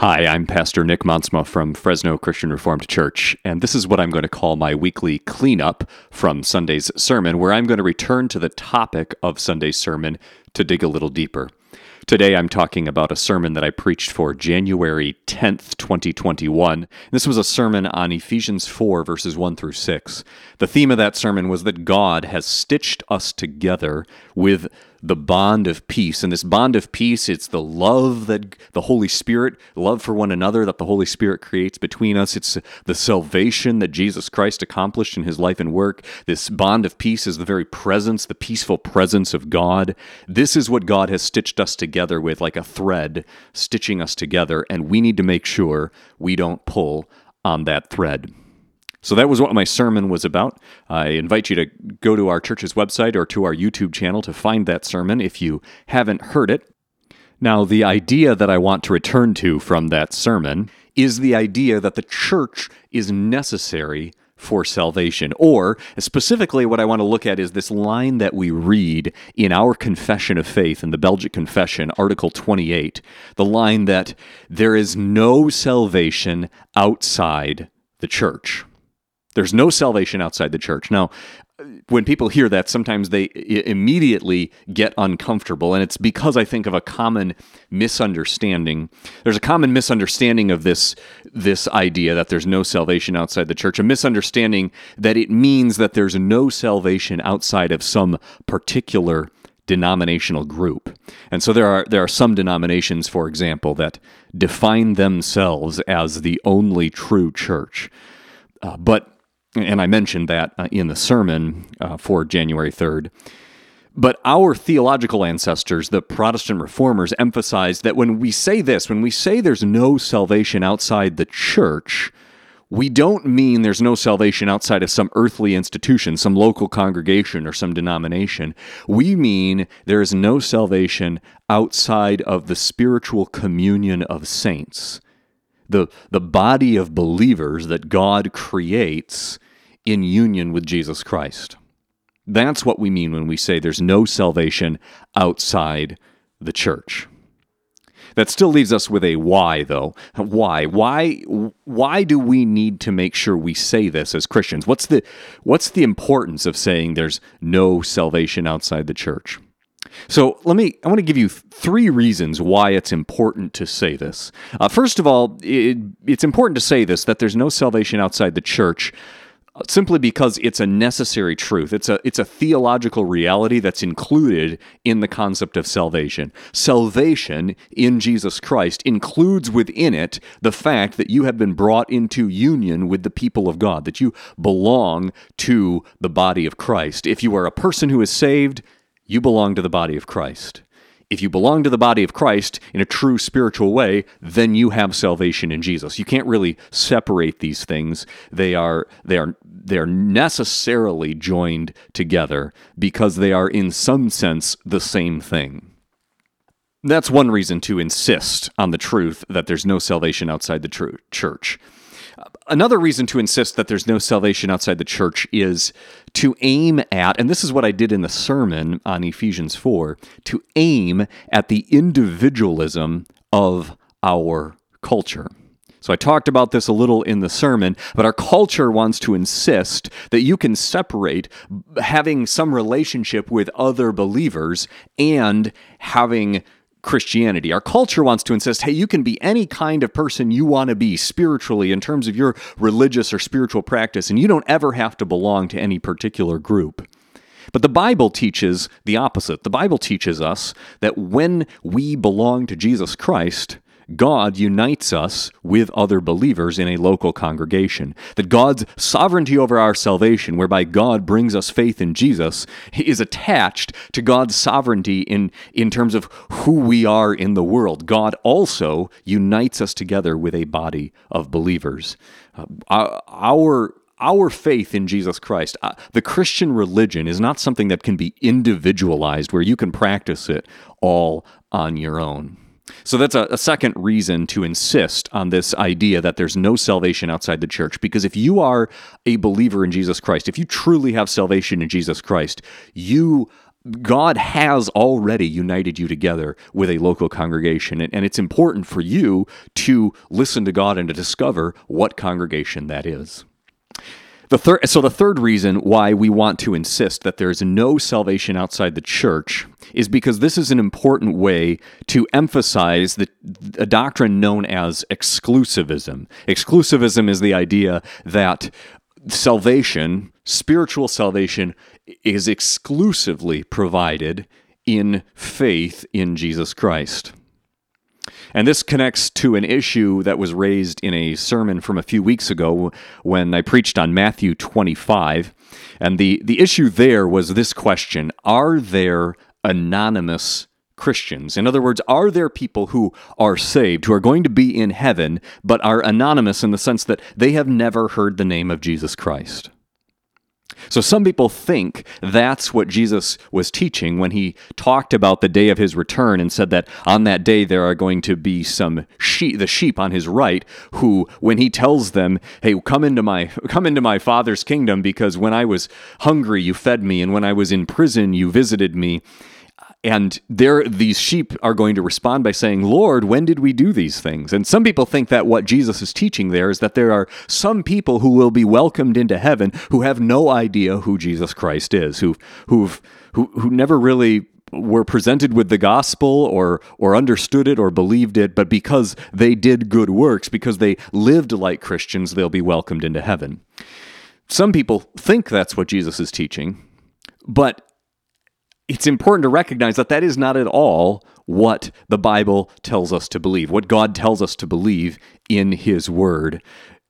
Hi, I'm Pastor Nick Monsma from Fresno Christian Reformed Church, and this is what I'm going to call my weekly cleanup from Sunday's sermon, where I'm going to return to the topic of Sunday's sermon to dig a little deeper. Today I'm talking about a sermon that I preached for January 10th, 2021. This was a sermon on Ephesians 4, verses 1 through 6. The theme of that sermon was that God has stitched us together with the bond of peace. And this bond of peace, it's the love that the Holy Spirit, love for one another that the Holy Spirit creates between us. It's uh, the salvation that Jesus Christ accomplished in his life and work. This bond of peace is the very presence, the peaceful presence of God. This is what God has stitched us together with, like a thread stitching us together. And we need to make sure we don't pull on that thread. So that was what my sermon was about. I invite you to go to our church's website or to our YouTube channel to find that sermon if you haven't heard it. Now, the idea that I want to return to from that sermon is the idea that the church is necessary for salvation. Or specifically, what I want to look at is this line that we read in our confession of faith in the Belgic Confession, Article 28, the line that there is no salvation outside the church. There's no salvation outside the church. Now, when people hear that, sometimes they immediately get uncomfortable. And it's because I think of a common misunderstanding. There's a common misunderstanding of this, this idea that there's no salvation outside the church, a misunderstanding that it means that there's no salvation outside of some particular denominational group. And so there are there are some denominations, for example, that define themselves as the only true church. Uh, but and I mentioned that uh, in the sermon uh, for January 3rd. But our theological ancestors, the Protestant reformers, emphasized that when we say this, when we say there's no salvation outside the church, we don't mean there's no salvation outside of some earthly institution, some local congregation, or some denomination. We mean there is no salvation outside of the spiritual communion of saints the, the body of believers that God creates in union with Jesus Christ. That's what we mean when we say there's no salvation outside the church. That still leaves us with a why, though. Why? Why? Why do we need to make sure we say this as Christians? What's the What's the importance of saying there's no salvation outside the church? So let me, I want to give you three reasons why it's important to say this. Uh, first of all, it, it's important to say this that there's no salvation outside the church uh, simply because it's a necessary truth. It's a it's a theological reality that's included in the concept of salvation. Salvation in Jesus Christ includes within it the fact that you have been brought into union with the people of God, that you belong to the body of Christ. If you are a person who is saved, you belong to the body of Christ. If you belong to the body of Christ in a true spiritual way, then you have salvation in Jesus. You can't really separate these things. They are they are they are necessarily joined together because they are in some sense the same thing. That's one reason to insist on the truth that there's no salvation outside the true church. Another reason to insist that there's no salvation outside the church is to aim at, and this is what I did in the sermon on Ephesians 4, to aim at the individualism of our culture. So I talked about this a little in the sermon, but our culture wants to insist that you can separate having some relationship with other believers and having Christianity. Our culture wants to insist hey, you can be any kind of person you want to be spiritually in terms of your religious or spiritual practice, and you don't ever have to belong to any particular group. But the Bible teaches the opposite. The Bible teaches us that when we belong to Jesus Christ, God unites us with other believers in a local congregation. That God's sovereignty over our salvation, whereby God brings us faith in Jesus, is attached to God's sovereignty in, in terms of who we are in the world. God also unites us together with a body of believers. Uh, our our faith in Jesus Christ, uh, the Christian religion, is not something that can be individualized where you can practice it all on your own. So that's a, a, second reason to insist on this idea that there's no salvation outside the church. Because if you are a believer in Jesus Christ, if you truly have salvation in Jesus Christ, you God has already united you together with a local congregation, and, and it's important for you to listen to God and to discover what congregation that is. The third, so the third reason why we want to insist that there is no salvation outside the church is because this is an important way to emphasize the, a doctrine known as exclusivism. Exclusivism is the idea that salvation, spiritual salvation, is exclusively provided in faith in Jesus Christ. And this connects to an issue that was raised in a sermon from a few weeks ago when I preached on Matthew 25. And the, the issue there was this question Are there anonymous Christians? In other words, are there people who are saved, who are going to be in heaven, but are anonymous in the sense that they have never heard the name of Jesus Christ? So some people think that's what Jesus was teaching when he talked about the day of his return and said that on that day there are going to be some sheep the sheep on his right who when he tells them, "Hey, come into my come into my father's kingdom because when I was hungry you fed me and when I was in prison you visited me." And there, these sheep are going to respond by saying, Lord, when did we do these things? And some people think that what Jesus is teaching there is that there are some people who will be welcomed into heaven who have no idea who Jesus Christ is, who, who've, who, who never really were presented with the gospel or or understood it or believed it but because they did good works because they lived like Christians they'll be welcomed into heaven. Some people think that's what Jesus is teaching but it's important to recognize that that is not at all what the Bible tells us to believe, what God tells us to believe in His Word.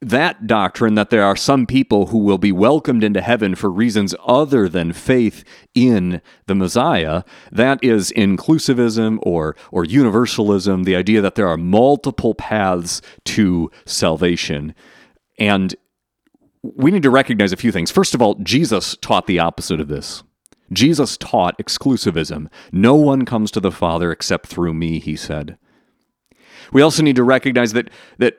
That doctrine that there are some people who will be welcomed into heaven for reasons other than faith in the Messiah, that is inclusivism or, or universalism, the idea that there are multiple paths to salvation. And we need to recognize a few things. First of all, Jesus taught the opposite of this. Jesus taught exclusivism. No one comes to the Father except through me, he said. We also need to recognize that that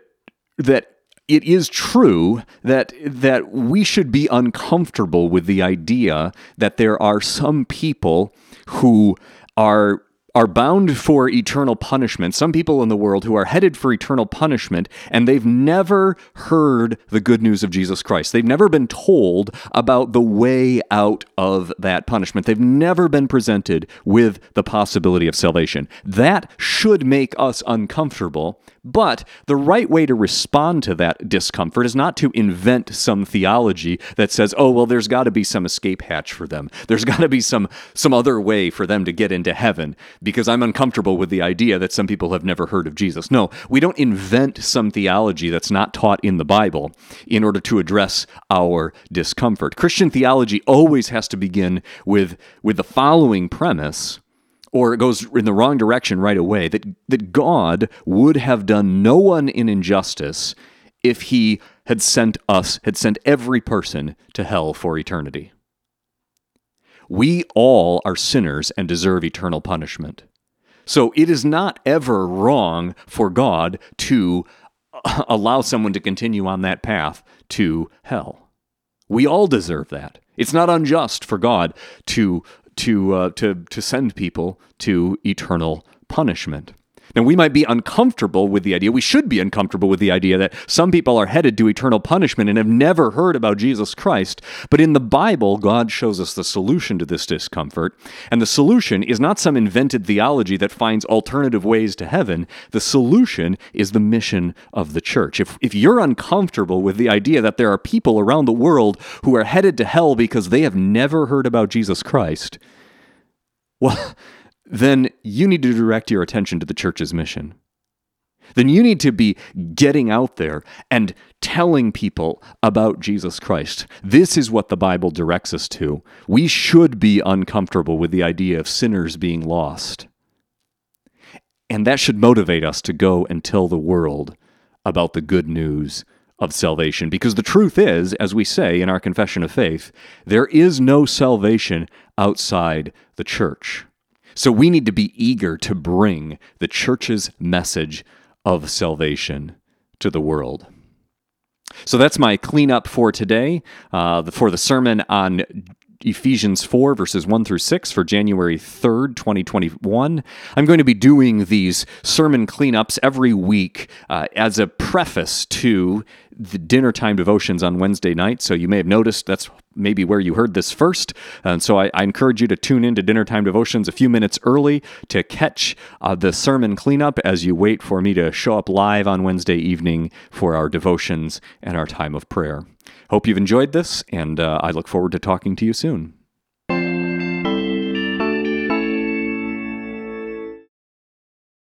that it is true that that we should be uncomfortable with the idea that there are some people who are are bound for eternal punishment. Some people in the world who are headed for eternal punishment, and they've never heard the good news of Jesus Christ. They've never been told about the way out of that punishment. They've never been presented with the possibility of salvation. That should make us uncomfortable, but the right way to respond to that discomfort is not to invent some theology that says, "Oh, well there's got to be some escape hatch for them. There's got to be some some other way for them to get into heaven." Because I'm uncomfortable with the idea that some people have never heard of Jesus. No, we don't invent some theology that's not taught in the Bible in order to address our discomfort. Christian theology always has to begin with, with the following premise or it goes in the wrong direction right away that, that God would have done no one an injustice if he had sent us, had sent every person to hell for eternity. We all are sinners and deserve eternal punishment. So it is not ever wrong for God to uh, allow someone to continue on that path to hell. We all deserve that. It's not unjust for God to to uh, to to send people to eternal punishment. Now, we might be uncomfortable with the idea, we should be uncomfortable with the idea that some people are headed to eternal punishment and have never heard about Jesus Christ. But in the Bible, God shows us the solution to this discomfort. And the solution is not some invented theology that finds alternative ways to heaven. The solution is the mission of the church. If, if you're uncomfortable with the idea that there are people around the world who are headed to hell because they have never heard about Jesus Christ, well, then you need to direct your attention to the church's mission. Then you need to be getting out there and telling people about Jesus Christ. This is what the Bible directs us to. We should be uncomfortable with the idea of sinners being lost. And that should motivate us to go and tell the world about the good news of salvation. Because the truth is, as we say in our confession of faith, there is no salvation outside the church. So we need to be eager to bring the church's message of salvation to the world. So that's my cleanup for today, uh, for the sermon on Ephesians 4, verses 1 through 6 for January 3rd, 2021. I'm going to be doing these sermon cleanups every week uh, as a preface to the dinner time devotions on Wednesday night. So you may have noticed that's maybe where you heard this first. And so I, I encourage you to tune in to dinner time devotions a few minutes early to catch uh, the sermon cleanup as you wait for me to show up live on Wednesday evening for our devotions and our time of prayer. Hope you've enjoyed this, and uh, I look forward to talking to you soon.